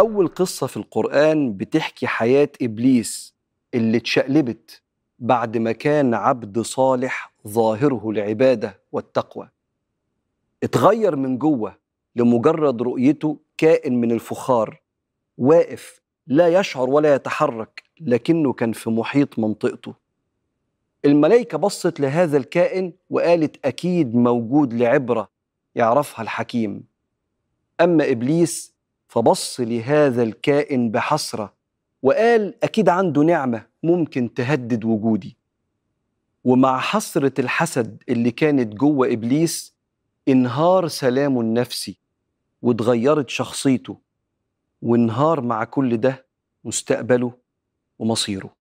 أول قصة في القرآن بتحكي حياة إبليس اللي اتشقلبت بعد ما كان عبد صالح ظاهره العبادة والتقوى. اتغير من جوه لمجرد رؤيته كائن من الفخار واقف لا يشعر ولا يتحرك لكنه كان في محيط منطقته. الملائكة بصت لهذا الكائن وقالت أكيد موجود لعبرة يعرفها الحكيم. أما إبليس فبص لهذا الكائن بحسرة وقال أكيد عنده نعمة ممكن تهدد وجودي. ومع حسرة الحسد اللي كانت جوه إبليس انهار سلامه النفسي واتغيرت شخصيته وانهار مع كل ده مستقبله ومصيره.